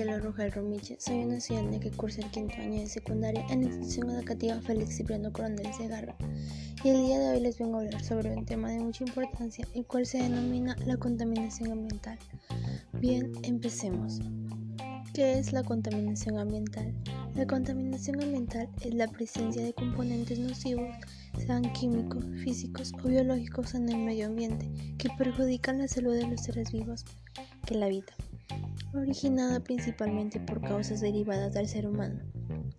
Graciela Rogel Romiche, soy una estudiante que cursa el quinto año de secundaria en la institución educativa Félix Cipriano Coronel Segarra y el día de hoy les vengo a hablar sobre un tema de mucha importancia, el cual se denomina la contaminación ambiental. Bien, empecemos. ¿Qué es la contaminación ambiental? La contaminación ambiental es la presencia de componentes nocivos, sean químicos, físicos o biológicos en el medio ambiente, que perjudican la salud de los seres vivos que la habitan originada principalmente por causas derivadas del ser humano.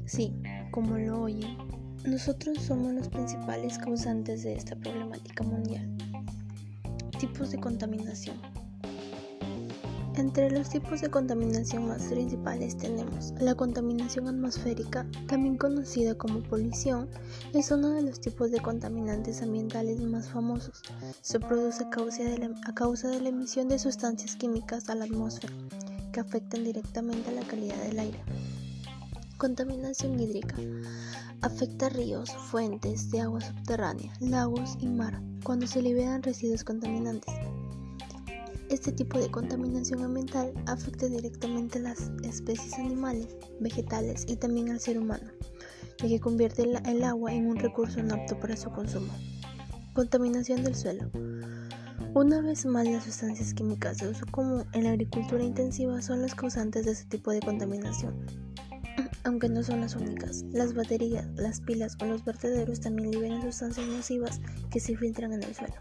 Sí, como lo oyen, nosotros somos los principales causantes de esta problemática mundial. Tipos de contaminación. Entre los tipos de contaminación más principales tenemos la contaminación atmosférica, también conocida como polución, es uno de los tipos de contaminantes ambientales más famosos. Se produce a causa de la, a causa de la emisión de sustancias químicas a la atmósfera que afectan directamente a la calidad del aire. Contaminación hídrica. Afecta ríos, fuentes de agua subterránea, lagos y mar cuando se liberan residuos contaminantes. Este tipo de contaminación ambiental afecta directamente a las especies animales, vegetales y también al ser humano, ya que convierte el agua en un recurso no apto para su consumo. Contaminación del suelo. Una vez más, las sustancias químicas de uso común en la agricultura intensiva son las causantes de este tipo de contaminación. Aunque no son las únicas, las baterías, las pilas o los vertederos también liberan sustancias nocivas que se filtran en el suelo.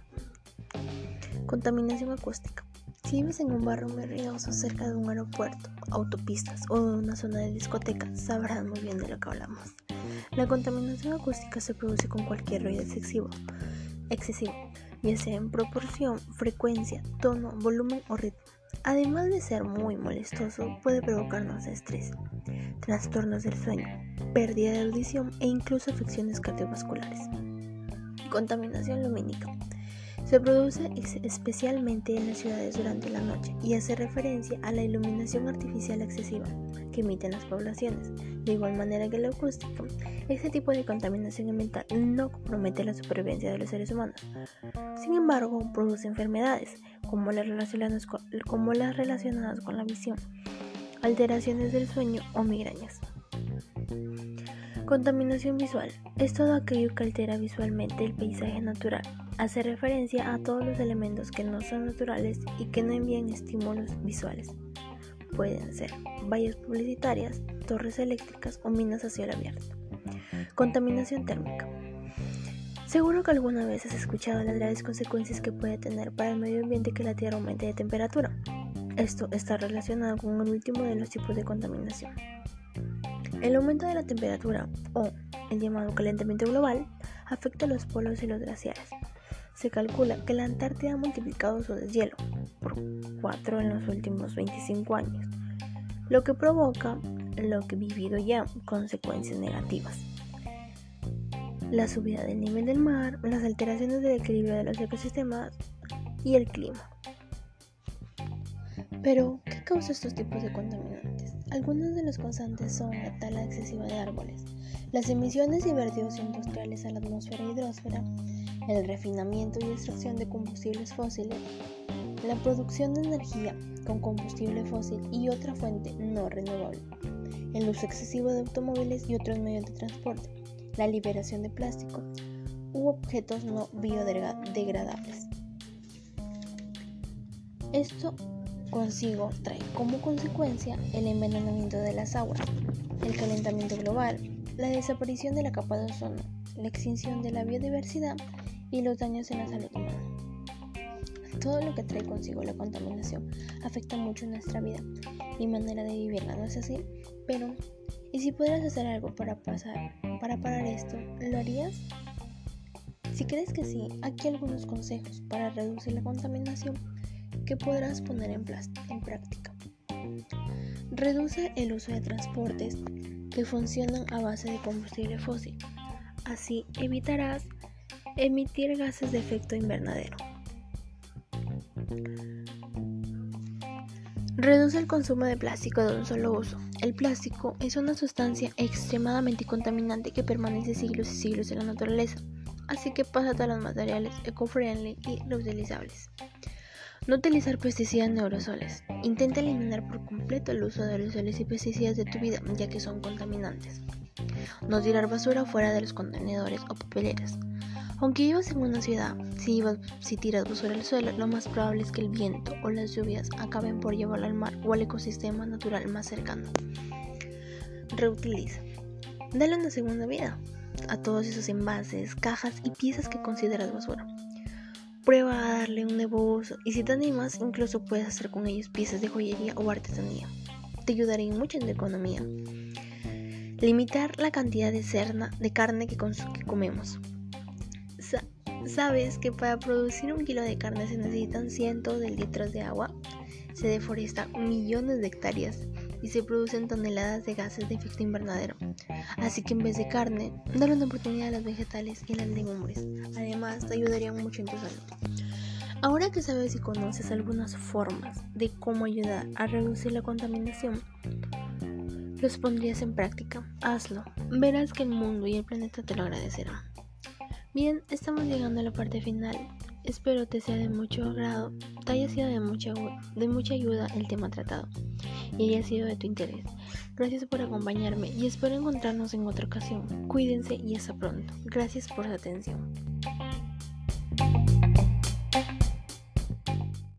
Contaminación acústica. Si vives en un barrio muy ruidoso cerca de un aeropuerto, autopistas o de una zona de discoteca, sabrán muy bien de lo que hablamos. La contaminación acústica se produce con cualquier ruido excesivo, excesivo ya sea en proporción, frecuencia, tono, volumen o ritmo. Además de ser muy molestoso, puede provocarnos estrés, trastornos del sueño, pérdida de audición e incluso afecciones cardiovasculares. Contaminación lumínica. Se produce especialmente en las ciudades durante la noche y hace referencia a la iluminación artificial excesiva que emiten las poblaciones. De igual manera que la acústica, este tipo de contaminación ambiental no compromete la supervivencia de los seres humanos. Sin embargo, produce enfermedades como las relacionadas con, como las relacionadas con la visión, alteraciones del sueño o migrañas. Contaminación visual es todo aquello que altera visualmente el paisaje natural. Hace referencia a todos los elementos que no son naturales y que no envían estímulos visuales pueden ser vallas publicitarias, torres eléctricas o minas a cielo abierto. Contaminación térmica. Seguro que alguna vez has escuchado las graves consecuencias que puede tener para el medio ambiente que la Tierra aumente de temperatura. Esto está relacionado con el último de los tipos de contaminación. El aumento de la temperatura o el llamado calentamiento global afecta a los polos y los glaciares. Se calcula que la Antártida ha multiplicado su deshielo por 4 en los últimos 25 años, lo que provoca lo que vivido ya, consecuencias negativas. La subida del nivel del mar, las alteraciones del equilibrio de los ecosistemas y el clima. Pero, ¿qué causa estos tipos de contaminantes? Algunos de los causantes son la tala excesiva de árboles, las emisiones y vertidos industriales a la atmósfera y hidrosfera, el refinamiento y extracción de combustibles fósiles, la producción de energía con combustible fósil y otra fuente no renovable, el uso excesivo de automóviles y otros medios de transporte, la liberación de plástico u objetos no biodegradables. Esto consigo trae como consecuencia el envenenamiento de las aguas, el calentamiento global, la desaparición de la capa de ozono, la extinción de la biodiversidad y los daños en la salud humana. Todo lo que trae consigo la contaminación afecta mucho nuestra vida y manera de vivirla, ¿no es así? Pero, ¿y si pudieras hacer algo para pasar, para parar esto, lo harías? Si crees que sí, aquí algunos consejos para reducir la contaminación que podrás poner en, práctica. Reduce el uso de transportes que funcionan a base de combustible fósil. Así evitarás emitir gases de efecto invernadero. Reduce el consumo de plástico de un solo uso. El plástico es una sustancia extremadamente contaminante que permanece siglos y siglos en la naturaleza, así que pásate a los materiales eco-friendly y reutilizables. No utilizar pesticidas en aerosoles. Intenta eliminar por completo el uso de aerosoles y pesticidas de tu vida, ya que son contaminantes. No tirar basura fuera de los contenedores o papeleras. Aunque vivas en una ciudad, si, tiras basura al suelo, lo más probable es que el viento o las lluvias acaben por llevarlo al mar o al ecosistema natural más cercano. Reutiliza. Dale una segunda vida a todos esos envases, cajas y piezas que consideras basura. Prueba a darle un nuevo uso y si te animas, incluso puedes hacer con ellos piezas de joyería o artesanía. Te ayudará mucho en tu economía. Limitar la cantidad de, cerna, de carne que, que comemos. ¿Sabes que para producir un kilo de carne se necesitan cientos de litros de agua? Se deforestan millones de hectáreas y se producen toneladas de gases de efecto invernadero. Así que en vez de carne, dale una oportunidad a los vegetales y las legumbres. Además, te ayudarían mucho en tu salud. Ahora que sabes y conoces algunas formas de cómo ayudar a reducir la contaminación, los pondrías en práctica. Hazlo. Verás que el mundo y el planeta te lo agradecerán. Bien, estamos llegando a la parte final. Espero te sea de mucho agrado, te haya sido de mucha, de mucha ayuda el tema tratado y haya sido de tu interés. Gracias por acompañarme y espero encontrarnos en otra ocasión. Cuídense y hasta pronto. Gracias por su atención.